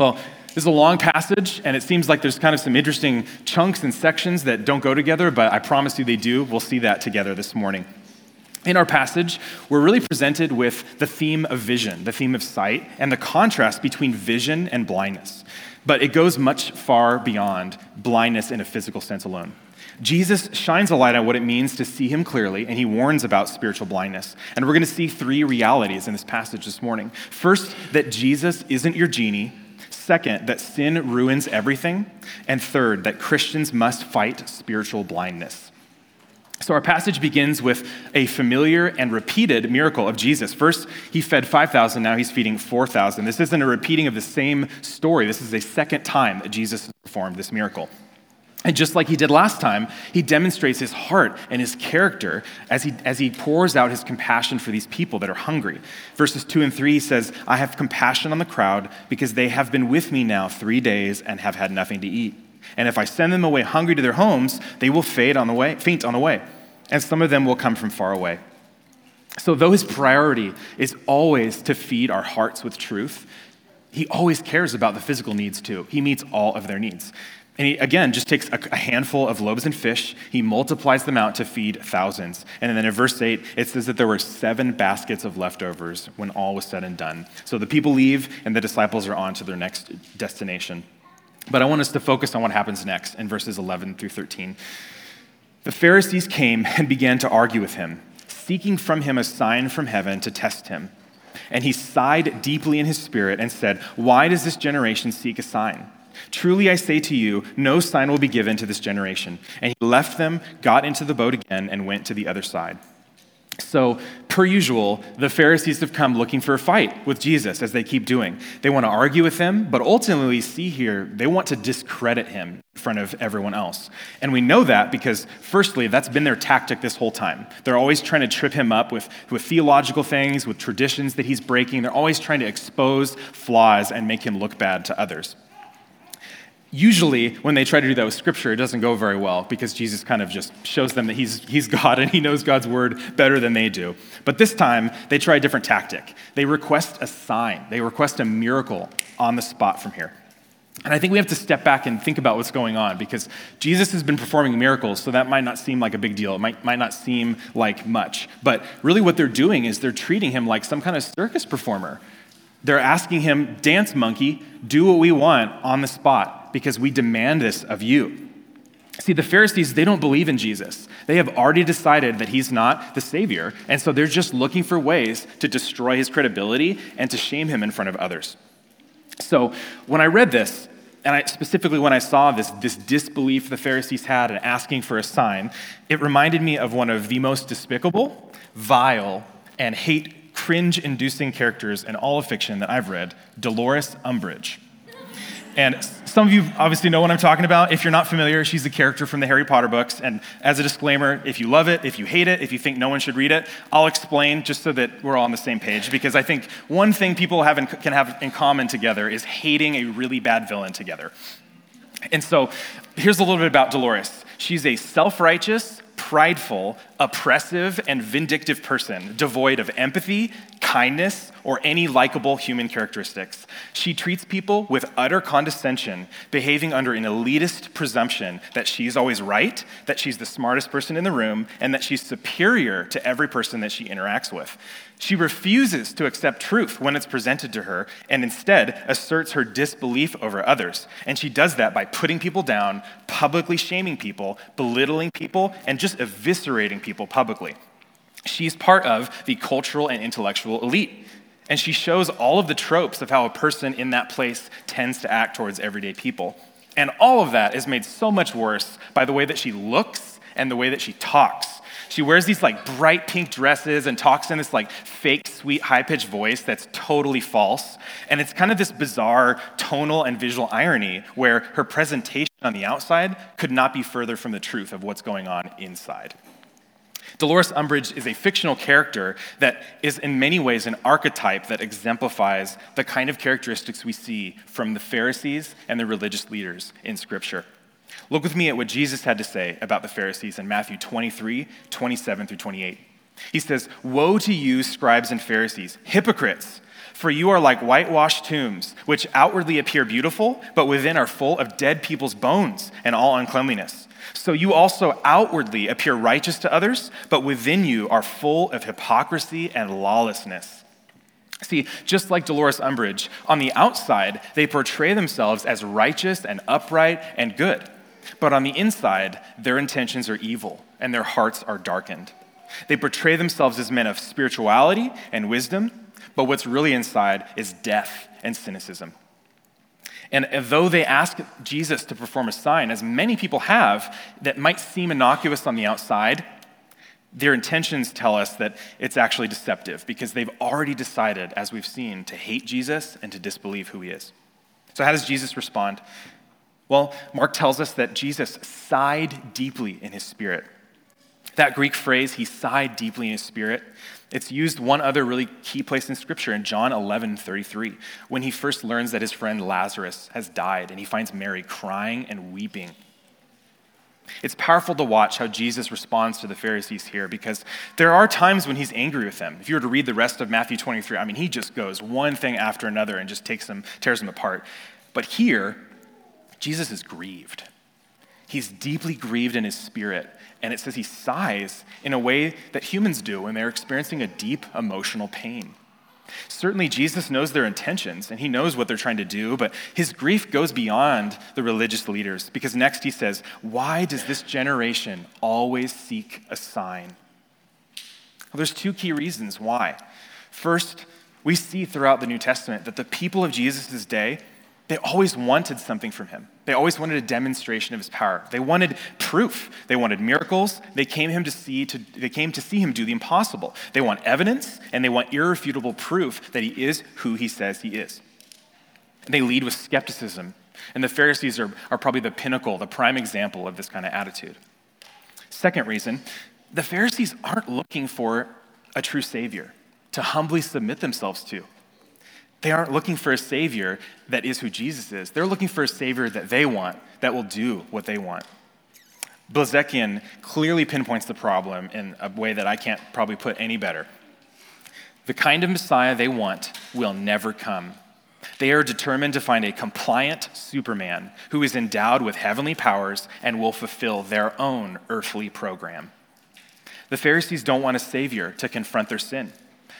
Well, this is a long passage, and it seems like there's kind of some interesting chunks and sections that don't go together, but I promise you they do. We'll see that together this morning. In our passage, we're really presented with the theme of vision, the theme of sight, and the contrast between vision and blindness. But it goes much far beyond blindness in a physical sense alone. Jesus shines a light on what it means to see him clearly, and he warns about spiritual blindness. And we're going to see three realities in this passage this morning. First, that Jesus isn't your genie. Second, that sin ruins everything. And third, that Christians must fight spiritual blindness. So, our passage begins with a familiar and repeated miracle of Jesus. First, he fed 5,000, now he's feeding 4,000. This isn't a repeating of the same story. This is a second time that Jesus performed this miracle. And just like he did last time, he demonstrates his heart and his character as he, as he pours out his compassion for these people that are hungry. Verses 2 and 3 he says, I have compassion on the crowd because they have been with me now three days and have had nothing to eat. And if I send them away hungry to their homes, they will fade on the way, faint on the way. And some of them will come from far away. So, though his priority is always to feed our hearts with truth, he always cares about the physical needs too. He meets all of their needs. And he, again, just takes a, handful of loaves and fish, he multiplies them out to feed thousands. And then in verse 8, it says that there were seven baskets of leftovers when all was said and done. So the people leave, and the disciples are on to their next destination. But I want us to focus on what happens next in verses 11 through 13. The Pharisees came and began to argue with him, seeking from him a sign from heaven to test him. And he sighed deeply in his spirit and said, Why does this generation seek a sign? Truly I say to you, no sign will be given to this generation. And he left them, got into the boat again, and went to the other side. So, per usual, the Pharisees have come looking for a fight with Jesus, as they keep doing. They want to argue with him, but ultimately, see here, they want to discredit him in front of everyone else. And we know that because, firstly, that's been their tactic this whole time. They're always trying to trip him up with, with theological things, with traditions that he's breaking. They're always trying to expose flaws and make him look bad to others. Usually, when they try to do that with scripture, it doesn't go very well because Jesus kind of just shows them that he's, he's God and he knows God's word better than they do. But this time, they try a different tactic. They request a sign, they request a miracle on the spot from here. And I think we have to step back and think about what's going on because Jesus has been performing miracles, so that might not seem like a big deal. It might, might not seem like much. But really, what they're doing is they're treating him like some kind of circus performer. They're asking him, Dance monkey, do what we want on the spot because we demand this of you. See, the Pharisees, they don't believe in Jesus. They have already decided that he's not the Savior, and so they're just looking for ways to destroy his credibility and to shame him in front of others. So when I read this, and I, specifically when I saw this, this disbelief the Pharisees had in asking for a sign, it reminded me of one of the most despicable, vile, and hate cringe inducing characters in all of fiction that I've read Dolores Umbridge. And some of you obviously know what I'm talking about. If you're not familiar, she's a character from the Harry Potter books. And as a disclaimer, if you love it, if you hate it, if you think no one should read it, I'll explain just so that we're all on the same page. Because I think one thing people have in, can have in common together is hating a really bad villain together. And so here's a little bit about Dolores. She's a self righteous, prideful, oppressive, and vindictive person, devoid of empathy, kindness, or any likable human characteristics. She treats people with utter condescension, behaving under an elitist presumption that she's always right, that she's the smartest person in the room, and that she's superior to every person that she interacts with. She refuses to accept truth when it's presented to her and instead asserts her disbelief over others. And she does that by putting people down, publicly shaming people, belittling people, and just eviscerating people publicly. She's part of the cultural and intellectual elite. And she shows all of the tropes of how a person in that place tends to act towards everyday people. And all of that is made so much worse by the way that she looks and the way that she talks. She wears these like bright pink dresses and talks in this like fake, sweet, high pitched voice that's totally false. And it's kind of this bizarre tonal and visual irony where her presentation on the outside could not be further from the truth of what's going on inside. Dolores Umbridge is a fictional character that is, in many ways, an archetype that exemplifies the kind of characteristics we see from the Pharisees and the religious leaders in Scripture. Look with me at what Jesus had to say about the Pharisees in Matthew 23, 27 through 28. He says, Woe to you, scribes and Pharisees, hypocrites! For you are like whitewashed tombs, which outwardly appear beautiful, but within are full of dead people's bones and all uncleanliness. So you also outwardly appear righteous to others, but within you are full of hypocrisy and lawlessness. See, just like Dolores Umbridge, on the outside, they portray themselves as righteous and upright and good. But on the inside, their intentions are evil and their hearts are darkened. They portray themselves as men of spirituality and wisdom, but what's really inside is death and cynicism. And though they ask Jesus to perform a sign, as many people have, that might seem innocuous on the outside, their intentions tell us that it's actually deceptive because they've already decided, as we've seen, to hate Jesus and to disbelieve who he is. So, how does Jesus respond? Well, Mark tells us that Jesus sighed deeply in his spirit. That Greek phrase, he sighed deeply in his spirit, it's used one other really key place in Scripture in John 11 33, when he first learns that his friend Lazarus has died and he finds Mary crying and weeping. It's powerful to watch how Jesus responds to the Pharisees here because there are times when he's angry with them. If you were to read the rest of Matthew 23, I mean, he just goes one thing after another and just takes them, tears them apart. But here, Jesus is grieved. He's deeply grieved in his spirit. And it says he sighs in a way that humans do when they're experiencing a deep emotional pain. Certainly, Jesus knows their intentions and he knows what they're trying to do, but his grief goes beyond the religious leaders because next he says, Why does this generation always seek a sign? Well, there's two key reasons why. First, we see throughout the New Testament that the people of Jesus' day they always wanted something from him. They always wanted a demonstration of his power. They wanted proof. They wanted miracles. They came, him to see to, they came to see him do the impossible. They want evidence, and they want irrefutable proof that he is who he says he is. And they lead with skepticism. And the Pharisees are, are probably the pinnacle, the prime example of this kind of attitude. Second reason, the Pharisees aren't looking for a true Savior to humbly submit themselves to. They aren't looking for a Savior that is who Jesus is. They're looking for a Savior that they want, that will do what they want. Blazekian clearly pinpoints the problem in a way that I can't probably put any better. The kind of Messiah they want will never come. They are determined to find a compliant Superman who is endowed with heavenly powers and will fulfill their own earthly program. The Pharisees don't want a Savior to confront their sin,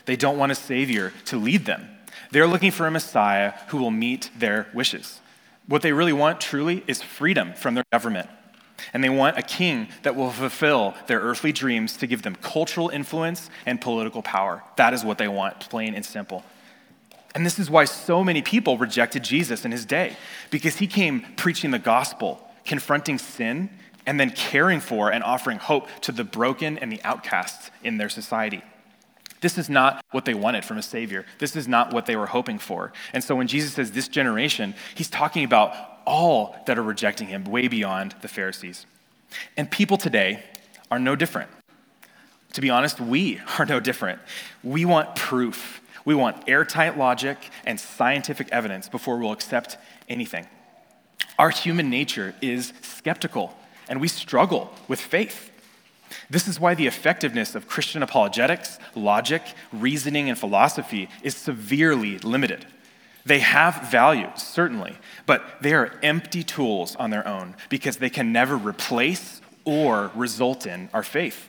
they don't want a Savior to lead them. They're looking for a Messiah who will meet their wishes. What they really want, truly, is freedom from their government. And they want a king that will fulfill their earthly dreams to give them cultural influence and political power. That is what they want, plain and simple. And this is why so many people rejected Jesus in his day, because he came preaching the gospel, confronting sin, and then caring for and offering hope to the broken and the outcasts in their society. This is not what they wanted from a Savior. This is not what they were hoping for. And so when Jesus says this generation, he's talking about all that are rejecting him, way beyond the Pharisees. And people today are no different. To be honest, we are no different. We want proof. We want airtight logic and scientific evidence before we'll accept anything. Our human nature is skeptical, and we struggle with faith. This is why the effectiveness of Christian apologetics, logic, reasoning, and philosophy is severely limited. They have value, certainly, but they are empty tools on their own because they can never replace or result in our faith.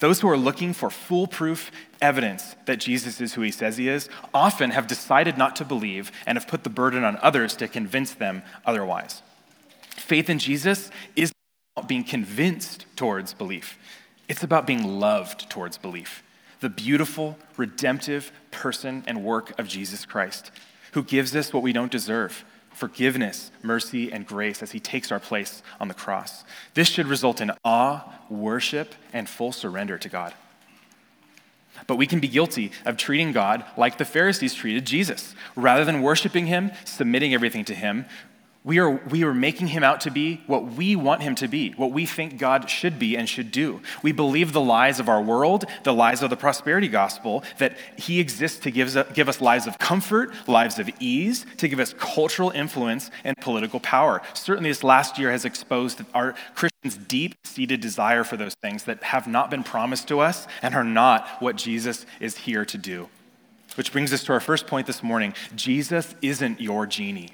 Those who are looking for foolproof evidence that Jesus is who he says he is often have decided not to believe and have put the burden on others to convince them otherwise. Faith in Jesus is being convinced towards belief. It's about being loved towards belief. The beautiful, redemptive person and work of Jesus Christ, who gives us what we don't deserve forgiveness, mercy, and grace as he takes our place on the cross. This should result in awe, worship, and full surrender to God. But we can be guilty of treating God like the Pharisees treated Jesus. Rather than worshiping him, submitting everything to him, we are, we are making him out to be what we want him to be, what we think God should be and should do. We believe the lies of our world, the lies of the prosperity gospel, that he exists to give us, give us lives of comfort, lives of ease, to give us cultural influence and political power. Certainly, this last year has exposed our Christians' deep seated desire for those things that have not been promised to us and are not what Jesus is here to do. Which brings us to our first point this morning Jesus isn't your genie.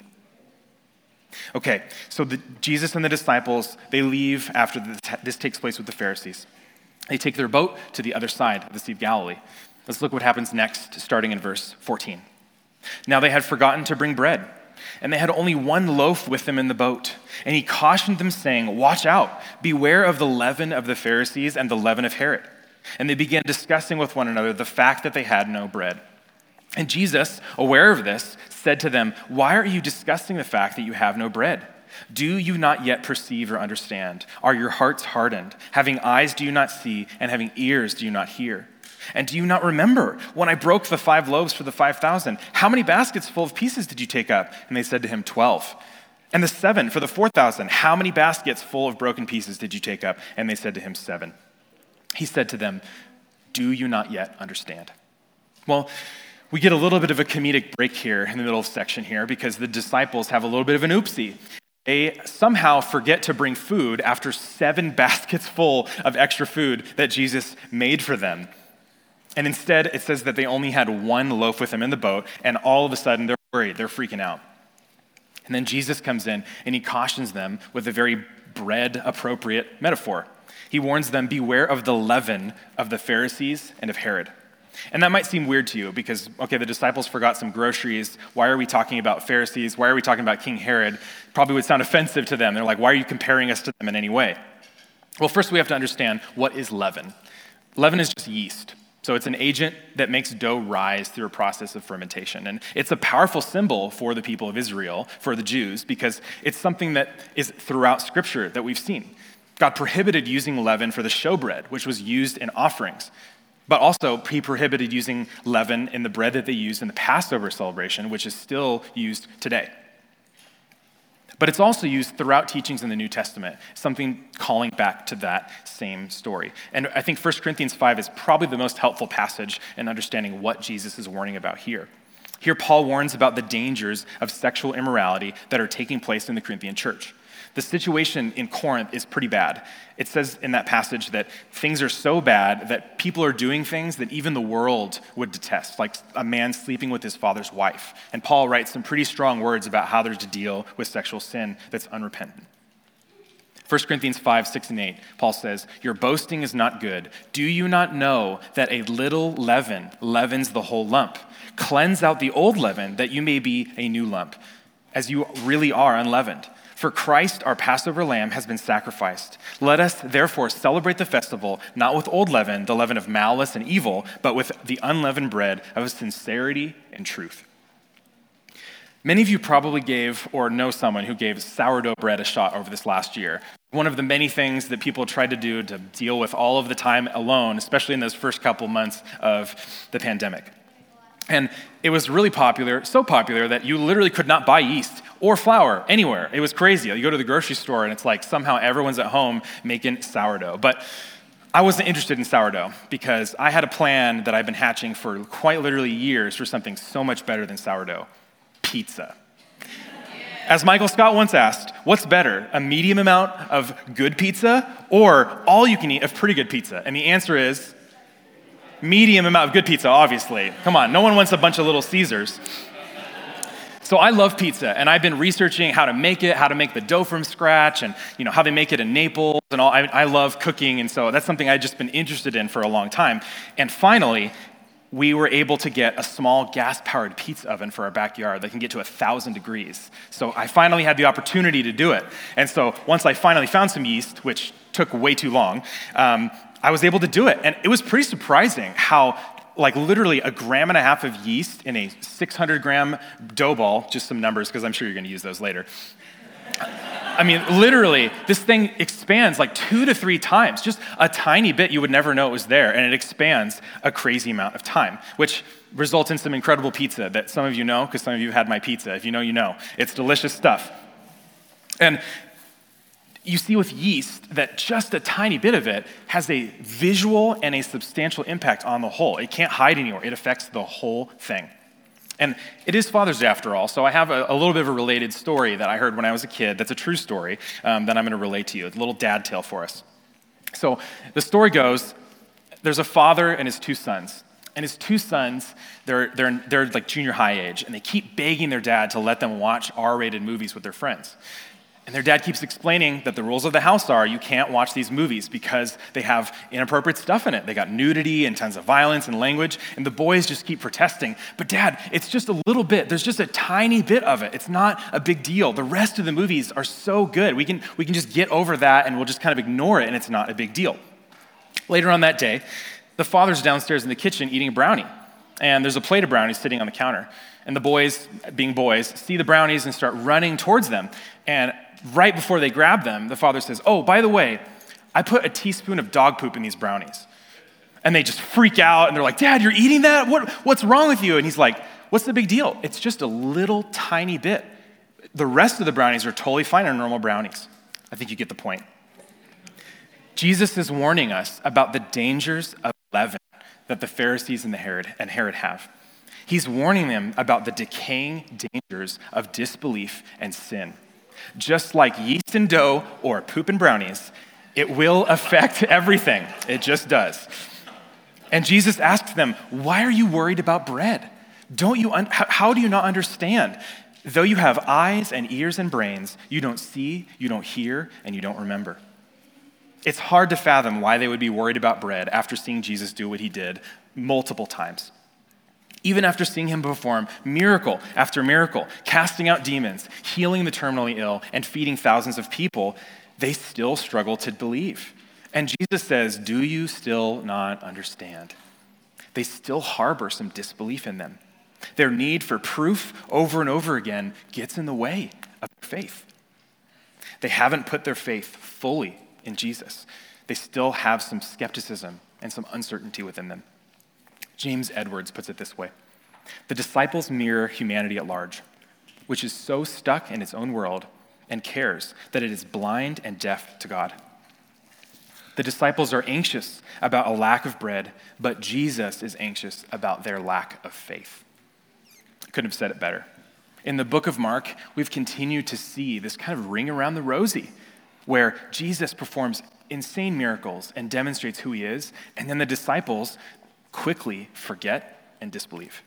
Okay, so the, Jesus and the disciples, they leave after this, this takes place with the Pharisees. They take their boat to the other side of the Sea of Galilee. Let's look what happens next, starting in verse 14. Now they had forgotten to bring bread, and they had only one loaf with them in the boat. And he cautioned them, saying, Watch out, beware of the leaven of the Pharisees and the leaven of Herod. And they began discussing with one another the fact that they had no bread. And Jesus, aware of this, said to them, Why are you discussing the fact that you have no bread? Do you not yet perceive or understand? Are your hearts hardened? Having eyes, do you not see? And having ears, do you not hear? And do you not remember when I broke the five loaves for the 5,000? How many baskets full of pieces did you take up? And they said to him, 12. And the seven for the 4,000, how many baskets full of broken pieces did you take up? And they said to him, Seven. He said to them, Do you not yet understand? Well, we get a little bit of a comedic break here in the middle of section here because the disciples have a little bit of an oopsie. They somehow forget to bring food after seven baskets full of extra food that Jesus made for them. And instead, it says that they only had one loaf with them in the boat, and all of a sudden they're worried, they're freaking out. And then Jesus comes in and he cautions them with a very bread appropriate metaphor. He warns them, Beware of the leaven of the Pharisees and of Herod. And that might seem weird to you because, okay, the disciples forgot some groceries. Why are we talking about Pharisees? Why are we talking about King Herod? Probably would sound offensive to them. They're like, why are you comparing us to them in any way? Well, first we have to understand what is leaven. Leaven is just yeast. So it's an agent that makes dough rise through a process of fermentation. And it's a powerful symbol for the people of Israel, for the Jews, because it's something that is throughout Scripture that we've seen. God prohibited using leaven for the showbread, which was used in offerings. But also, he prohibited using leaven in the bread that they used in the Passover celebration, which is still used today. But it's also used throughout teachings in the New Testament, something calling back to that same story. And I think 1 Corinthians 5 is probably the most helpful passage in understanding what Jesus is warning about here. Here, Paul warns about the dangers of sexual immorality that are taking place in the Corinthian church. The situation in Corinth is pretty bad. It says in that passage that things are so bad that people are doing things that even the world would detest, like a man sleeping with his father's wife. And Paul writes some pretty strong words about how there's to deal with sexual sin that's unrepentant. 1 Corinthians 5, 6, and 8, Paul says, Your boasting is not good. Do you not know that a little leaven leavens the whole lump? Cleanse out the old leaven that you may be a new lump, as you really are unleavened. For Christ, our Passover lamb, has been sacrificed. Let us therefore celebrate the festival, not with old leaven, the leaven of malice and evil, but with the unleavened bread of sincerity and truth. Many of you probably gave or know someone who gave sourdough bread a shot over this last year. One of the many things that people tried to do to deal with all of the time alone, especially in those first couple months of the pandemic. And it was really popular, so popular that you literally could not buy yeast or flour anywhere. It was crazy. You go to the grocery store and it's like somehow everyone's at home making sourdough. But I wasn't interested in sourdough because I had a plan that I've been hatching for quite literally years for something so much better than sourdough pizza. As Michael Scott once asked, what's better, a medium amount of good pizza or all you can eat of pretty good pizza? And the answer is medium amount of good pizza, obviously. Come on, no one wants a bunch of little Caesars. So I love pizza, and I've been researching how to make it, how to make the dough from scratch, and you know how they make it in Naples, and all. I, I love cooking, and so that's something I've just been interested in for a long time. And finally, we were able to get a small gas-powered pizza oven for our backyard that can get to a thousand degrees. So I finally had the opportunity to do it. And so once I finally found some yeast, which took way too long, um, I was able to do it. And it was pretty surprising how, like, literally a gram and a half of yeast in a 600 gram dough ball, just some numbers, because I'm sure you're going to use those later. I mean, literally, this thing expands like two to three times, just a tiny bit you would never know it was there, and it expands a crazy amount of time, which results in some incredible pizza that some of you know, because some of you had my pizza. If you know, you know. It's delicious stuff. And you see with yeast that just a tiny bit of it has a visual and a substantial impact on the whole. It can't hide anymore, it affects the whole thing. And it is Father's Day after all, so I have a, a, little bit of a related story that I heard when I was a kid that's a true story um, that I'm going to relate to you. a little dad tale for us. So the story goes there's a father and his two sons. And his two sons, they're, they're, they're like junior high age, and they keep begging their dad to let them watch R rated movies with their friends. And their dad keeps explaining that the rules of the house are you can't watch these movies because they have inappropriate stuff in it. They got nudity and tons of violence and language, and the boys just keep protesting. But dad, it's just a little bit. There's just a tiny bit of it. It's not a big deal. The rest of the movies are so good. We can, we can just get over that and we'll just kind of ignore it, and it's not a big deal. Later on that day, the father's downstairs in the kitchen eating a brownie, and there's a plate of brownies sitting on the counter. And the boys, being boys, see the brownies and start running towards them. And right before they grab them, the father says, Oh, by the way, I put a teaspoon of dog poop in these brownies. And they just freak out and they're like, Dad, you're eating that? What, what's wrong with you? And he's like, What's the big deal? It's just a little tiny bit. The rest of the brownies are totally fine, are normal brownies. I think you get the point. Jesus is warning us about the dangers of leaven that the Pharisees and, the Herod, and Herod have. He's warning them about the decaying dangers of disbelief and sin. Just like yeast and dough or poop and brownies, it will affect everything. It just does. And Jesus asked them, Why are you worried about bread? Don't you un- how do you not understand? Though you have eyes and ears and brains, you don't see, you don't hear, and you don't remember. It's hard to fathom why they would be worried about bread after seeing Jesus do what he did multiple times. Even after seeing him perform miracle after miracle, casting out demons, healing the terminally ill, and feeding thousands of people, they still struggle to believe. And Jesus says, Do you still not understand? They still harbor some disbelief in them. Their need for proof over and over again gets in the way of their faith. They haven't put their faith fully in Jesus. They still have some skepticism and some uncertainty within them. James Edwards puts it this way The disciples mirror humanity at large, which is so stuck in its own world and cares that it is blind and deaf to God. The disciples are anxious about a lack of bread, but Jesus is anxious about their lack of faith. Couldn't have said it better. In the book of Mark, we've continued to see this kind of ring around the rosy, where Jesus performs insane miracles and demonstrates who he is, and then the disciples quickly forget and disbelieve.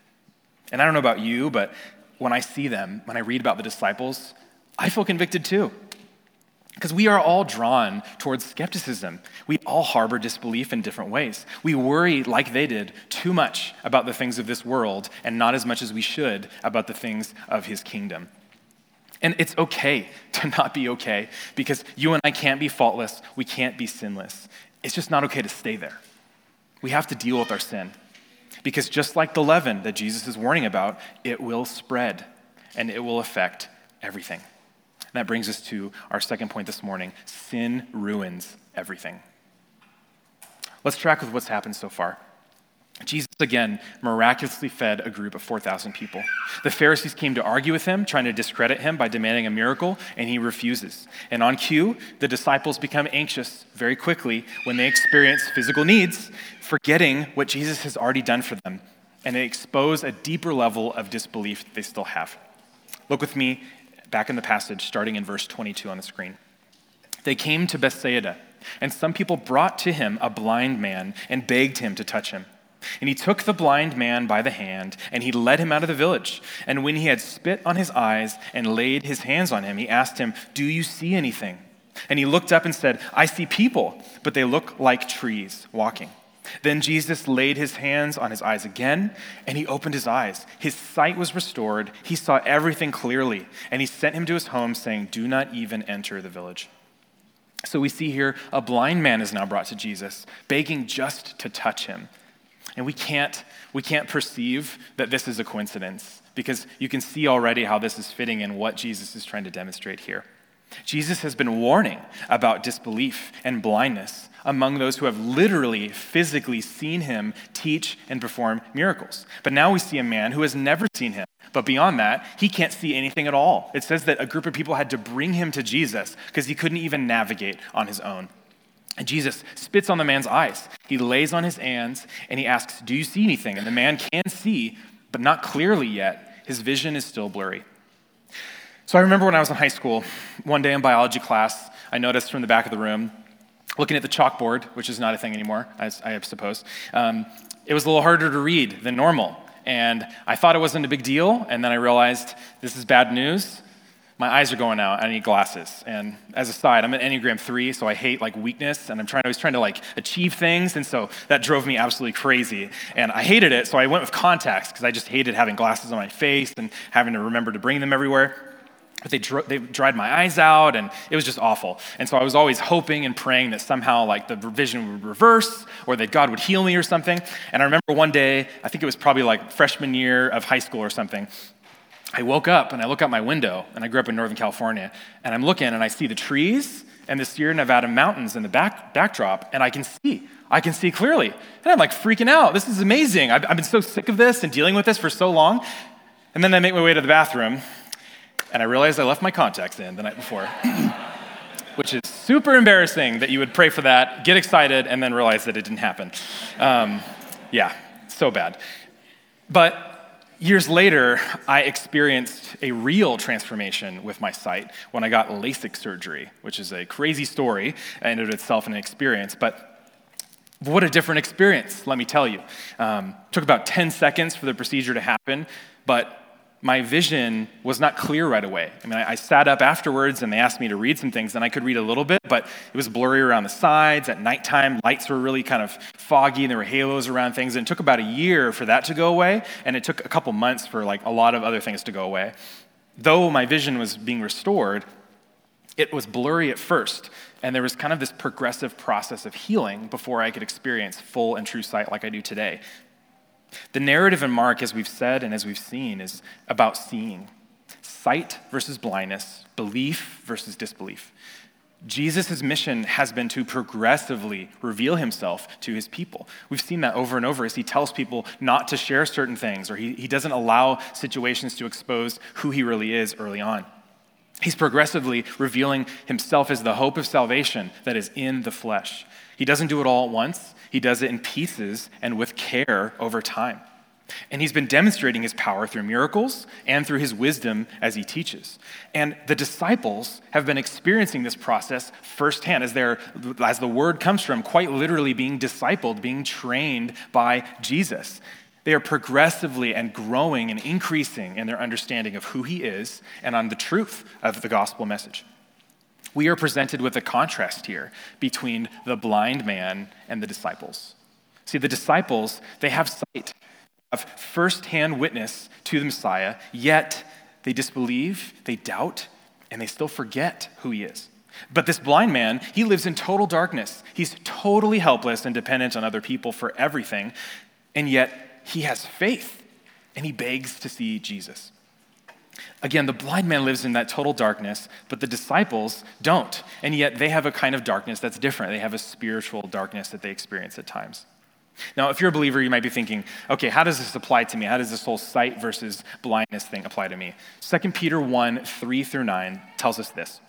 And I don't know about you, but when I see them, when I read about the disciples, I feel convicted too. Because we are all drawn towards skepticism. We all harbor disbelief in different ways. We worry, like they did, too much about the things of this world and not as much as we should about the things of his kingdom. And it's okay to not be okay because you and I can't be faultless. We can't be sinless. It's just not okay to stay there we have to deal with our sin. Because just like the leaven that Jesus is warning about, it will spread and it will affect everything. And that brings us to our second point this morning sin ruins everything. Let's track with what's happened so far. Jesus again miraculously fed a group of 4,000 people. The Pharisees came to argue with him, trying to discredit him by demanding a miracle, and he refuses. And on cue, the disciples become anxious very quickly when they experience physical needs, forgetting what Jesus has already done for them, and they expose a deeper level of disbelief they still have. Look with me back in the passage, starting in verse 22 on the screen. They came to Bethsaida, and some people brought to him a blind man and begged him to touch him. And he took the blind man by the hand, and he led him out of the village. And when he had spit on his eyes and laid his hands on him, he asked him, Do you see anything? And he looked up and said, I see people, but they look like trees walking. Then Jesus laid his hands on his eyes again, and he opened his eyes. His sight was restored. He saw everything clearly, and he sent him to his home, saying, Do not even enter the village. So we see here a blind man is now brought to Jesus, begging just to touch him. And we can't, we can't perceive that this is a coincidence because you can see already how this is fitting in what Jesus is trying to demonstrate here. Jesus has been warning about disbelief and blindness among those who have literally, physically seen him teach and perform miracles. But now we see a man who has never seen him. But beyond that, he can't see anything at all. It says that a group of people had to bring him to Jesus because he couldn't even navigate on his own. And Jesus spits on the man's eyes. He lays on his hands and he asks, Do you see anything? And the man can see, but not clearly yet. His vision is still blurry. So I remember when I was in high school, one day in biology class, I noticed from the back of the room, looking at the chalkboard, which is not a thing anymore, I, I suppose, um, it was a little harder to read than normal. And I thought it wasn't a big deal, and then I realized this is bad news. My eyes are going out. I need glasses. And as a side, I'm an Enneagram 3, so I hate like weakness, and I'm trying, always trying to like achieve things, and so that drove me absolutely crazy. And I hated it, so I went with contacts because I just hated having glasses on my face and having to remember to bring them everywhere. But they, they dried my eyes out, and it was just awful. And so I was always hoping and praying that somehow, like, the vision would reverse or that God would heal me or something. And I remember one day, I think it was probably like freshman year of high school or something, I woke up and I look out my window, and I grew up in Northern California, and I'm looking and I see the trees and the Sierra Nevada mountains in the back, backdrop, and I can see. I can see clearly. And I'm like freaking out. This is amazing. I've, I've been so sick of this and dealing with this for so long. And then I make my way to the bathroom, and I realized I left my contacts in the night before, which is super embarrassing that you would pray for that, get excited, and then realize that it didn't happen. Um, yeah, so bad. But years later, I experienced a real transformation with my sight when I got LASIK surgery, which is a crazy story in of itself an experience. But what a different experience, let me tell you. Um, took about 10 seconds for the procedure to happen, but my vision was not clear right away. I mean, I, I, sat up afterwards and they asked me to read some things, and I could read a little bit, but it was blurry around the sides. At nighttime, lights were really kind of foggy and there were halos around things. And it took about a year for that to go away, and it took a couple months for like a lot of other things to go away. Though my vision was being restored, it was blurry at first, and there was kind of this progressive process of healing before I could experience full and true sight like I do today. The narrative in Mark, as we've said and as we've seen, is about seeing sight versus blindness, belief versus disbelief. Jesus' mission has been to progressively reveal himself to his people. We've seen that over and over as he tells people not to share certain things, or he, he doesn't allow situations to expose who he really is early on. He's progressively revealing himself as the hope of salvation that is in the flesh. He doesn't do it all at once, he does it in pieces and with care over time. And he's been demonstrating his power through miracles and through his wisdom as he teaches. And the disciples have been experiencing this process firsthand as, they're, as the word comes from, quite literally being discipled, being trained by Jesus. They are progressively and growing and increasing in their understanding of who he is and on the truth of the gospel message we are presented with a contrast here between the blind man and the disciples. See, the disciples, they have sight, have firsthand witness to the Messiah, yet they disbelieve, they doubt, and they still forget who he is. But this blind man, he lives in total darkness. He's totally helpless and dependent on other people for everything, and yet he has faith and he begs to see Jesus. Again, the blind man lives in that total darkness, but the disciples don't. And yet they have a kind of darkness that's different. They have a spiritual darkness that they experience at times. Now, if you're a believer, you might be thinking, okay, how does this apply to me? How does this whole sight versus blindness thing apply to me? 2 Peter 1 3 through 9 tells us this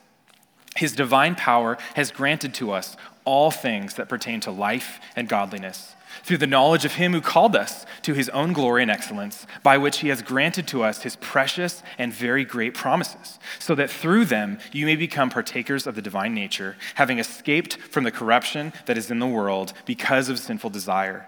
His divine power has granted to us all things that pertain to life and godliness through the knowledge of him who called us to his own glory and excellence, by which he has granted to us his precious and very great promises, so that through them you may become partakers of the divine nature, having escaped from the corruption that is in the world because of sinful desire.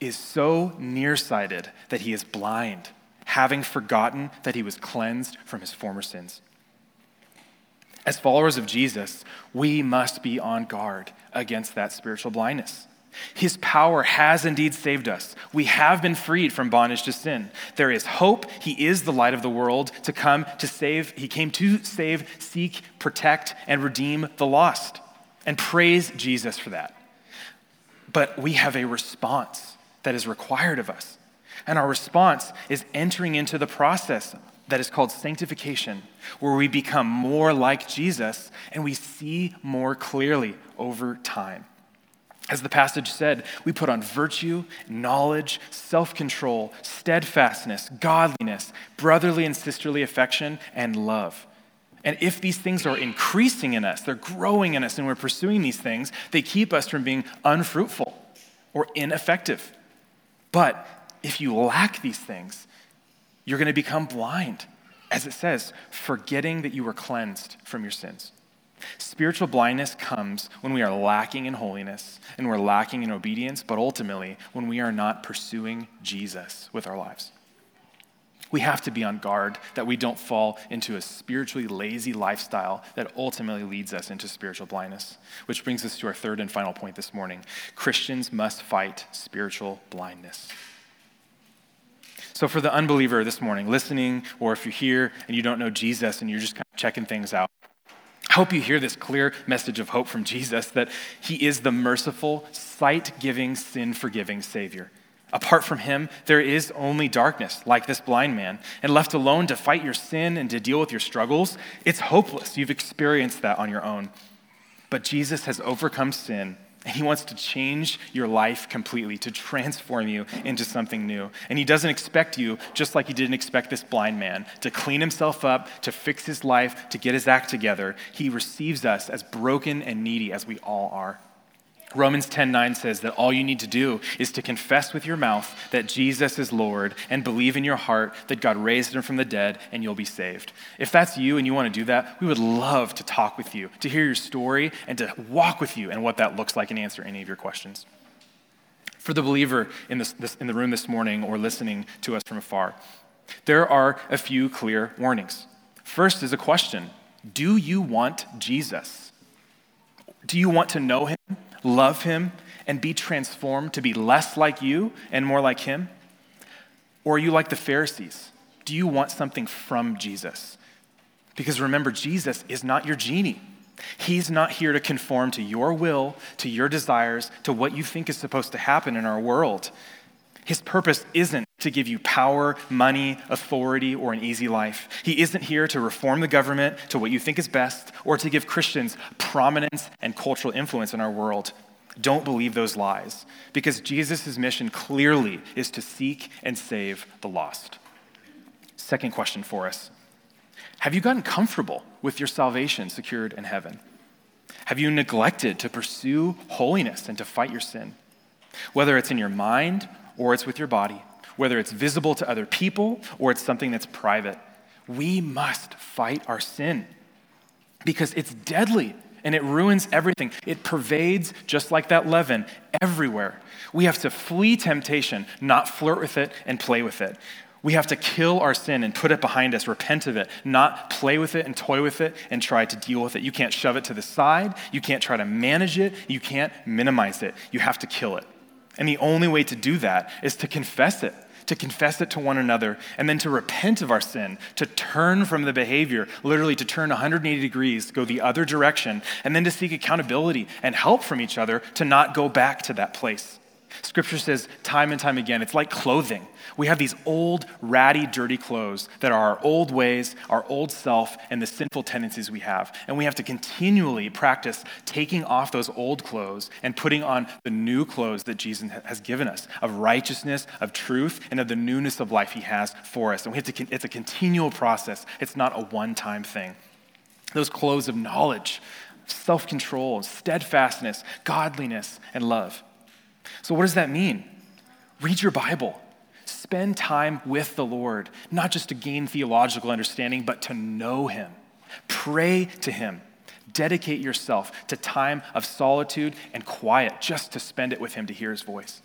is so nearsighted that he is blind, having forgotten that he was cleansed from his former sins. As followers of Jesus, we must be on guard against that spiritual blindness. His power has indeed saved us. We have been freed from bondage to sin. There is hope. He is the light of the world to come to save. He came to save, seek, protect, and redeem the lost. And praise Jesus for that. But we have a response that is required of us. And our response is entering into the process that is called sanctification, where we become more like Jesus and we see more clearly over time. As the passage said, we put on virtue, knowledge, self control, steadfastness, godliness, brotherly and sisterly affection, and love. And if these things are increasing in us, they're growing in us, and we're pursuing these things, they keep us from being unfruitful or ineffective. But if you lack these things, you're going to become blind, as it says, forgetting that you were cleansed from your sins. Spiritual blindness comes when we are lacking in holiness and we're lacking in obedience, but ultimately when we are not pursuing Jesus with our lives. We have to be on guard that we don't fall into a spiritually lazy lifestyle that ultimately leads us into spiritual blindness. Which brings us to our third and final point this morning Christians must fight spiritual blindness. So, for the unbeliever this morning, listening, or if you're here and you don't know Jesus and you're just kind of checking things out, I hope you hear this clear message of hope from Jesus that he is the merciful, sight giving, sin forgiving Savior. Apart from him, there is only darkness, like this blind man. And left alone to fight your sin and to deal with your struggles, it's hopeless. You've experienced that on your own. But Jesus has overcome sin, and he wants to change your life completely, to transform you into something new. And he doesn't expect you, just like he didn't expect this blind man, to clean himself up, to fix his life, to get his act together. He receives us as broken and needy as we all are. Romans 10:9 says that all you need to do is to confess with your mouth that Jesus is Lord and believe in your heart that God raised him from the dead and you'll be saved. If that's you and you want to do that, we would love to talk with you, to hear your story and to walk with you and what that looks like and answer any of your questions. For the believer in, this, this, in the room this morning or listening to us from afar, there are a few clear warnings. First is a question Do you want Jesus? Do you want to know him? Love him, and be transformed to be less like you and more like him? Or are you like the Pharisees? Do you want something from Jesus? Because remember, Jesus is not your genie. He's not here to conform to your will, to your desires, to what you think is supposed to happen in our world. His purpose isn't to give you power, money, authority, or an easy life. He isn't here to reform the government to what you think is best or to give Christians prominence and cultural influence in our world. Don't believe those lies because Jesus' mission clearly is to seek and save the lost. Second question for us Have you gotten comfortable with your salvation secured in heaven? Have you neglected to pursue holiness and to fight your sin? Whether it's in your mind or it's with your body, whether it's visible to other people or it's something that's private. We must fight our sin because it's deadly and it ruins everything. It pervades, just like that leaven, everywhere. We have to flee temptation, not flirt with it and play with it. We have to kill our sin and put it behind us, repent of it, not play with it and toy with it and try to deal with it. You can't shove it to the side. You can't try to manage it. You can't minimize it. You have to kill it. And the only way to do that is to confess it to confess it to one another, and then to repent of our sin, to turn from the behavior, literally to turn 180 degrees, go the other direction, and then to seek accountability and help from each other to not go back to that place. Scripture says time and time again, it's like clothing. We have these old, ratty, dirty clothes that are our old ways, our old self, and the sinful tendencies we have. And we have to continually practice taking off those old clothes and putting on the new clothes that Jesus has given us of righteousness, of truth, and of the newness of life he has for us. And we have to, it's a continual process, it's not a one time thing. Those clothes of knowledge, self control, steadfastness, godliness, and love. So, what does that mean? Read your Bible. Spend time with the Lord, not just to gain theological understanding, but to know Him. Pray to Him. Dedicate yourself to time of solitude and quiet just to spend it with Him to hear His voice.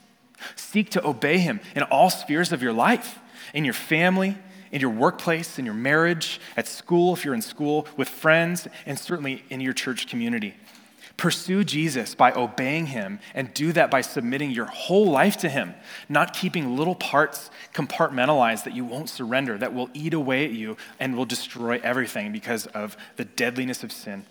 Seek to obey Him in all spheres of your life, in your family, in your workplace, in your marriage, at school, if you're in school, with friends, and certainly in your church community. Pursue Jesus by obeying him and do that by submitting your whole life to him, not keeping little parts compartmentalized that you won't surrender, that will eat away at you and will destroy everything because of the deadliness of sin.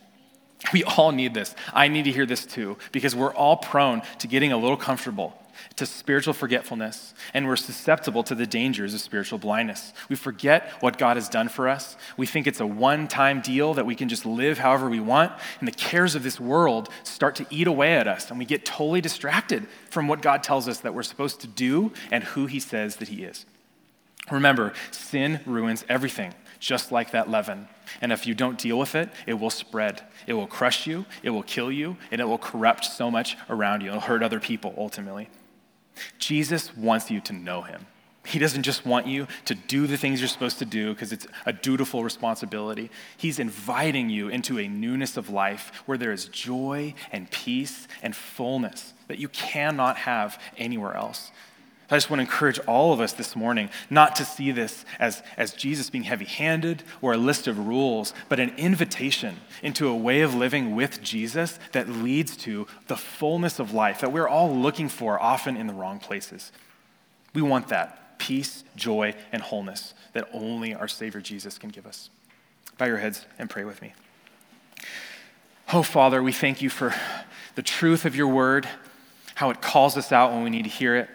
We all need this. I need to hear this too because we're all prone to getting a little comfortable to spiritual forgetfulness, and we're susceptible to the dangers of spiritual blindness. We forget what God has done for us. We think it's a one time deal that we can just live however we want, and the cares of this world start to eat away at us, and we get totally distracted from what God tells us that we're supposed to do and who He says that He is. Remember, sin ruins everything just like that leaven. And if you don't deal with it, it will spread. It will crush you, it will kill you, and it will corrupt so much around you. It'll hurt other people ultimately. Jesus wants you to know him. He doesn't just want you to do the things you're supposed to do because it's a dutiful responsibility. He's inviting you into a newness of life where there is joy and peace and fullness that you cannot have anywhere else. I just want to encourage all of us this morning not to see this as, as Jesus being heavy handed or a list of rules, but an invitation into a way of living with Jesus that leads to the fullness of life that we're all looking for, often in the wrong places. We want that peace, joy, and wholeness that only our Savior Jesus can give us. Bow your heads and pray with me. Oh, Father, we thank you for the truth of your word, how it calls us out when we need to hear it.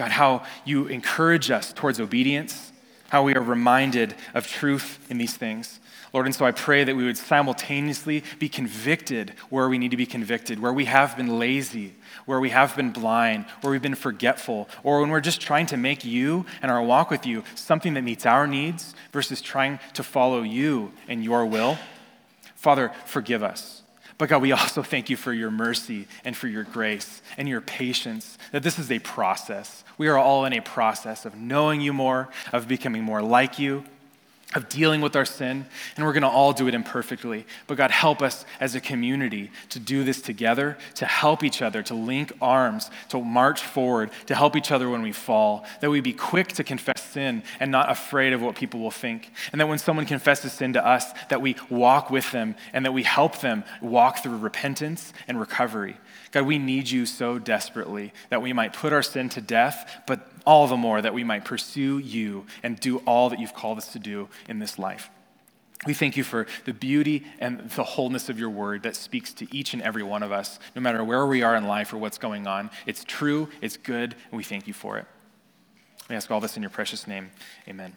God, how you encourage us towards obedience, how we are reminded of truth in these things. Lord, and so I pray that we would simultaneously be convicted where we need to be convicted, where we have been lazy, where we have been blind, where we've been forgetful, or when we're just trying to make you and our walk with you something that meets our needs versus trying to follow you and your will. Father, forgive us. But God, we also thank you for your mercy and for your grace and your patience, that this is a process. We are all in a process of knowing you more, of becoming more like you, of dealing with our sin, and we're going to all do it imperfectly. But God, help us as a community to do this together, to help each other, to link arms, to march forward, to help each other when we fall, that we be quick to confess sin and not afraid of what people will think. And that when someone confesses sin to us, that we walk with them and that we help them walk through repentance and recovery. God, we need you so desperately that we might put our sin to death, but all the more that we might pursue you and do all that you've called us to do in this life. We thank you for the beauty and the wholeness of your word that speaks to each and every one of us, no matter where we are in life or what's going on. It's true, it's good, and we thank you for it. We ask all this in your precious name. Amen.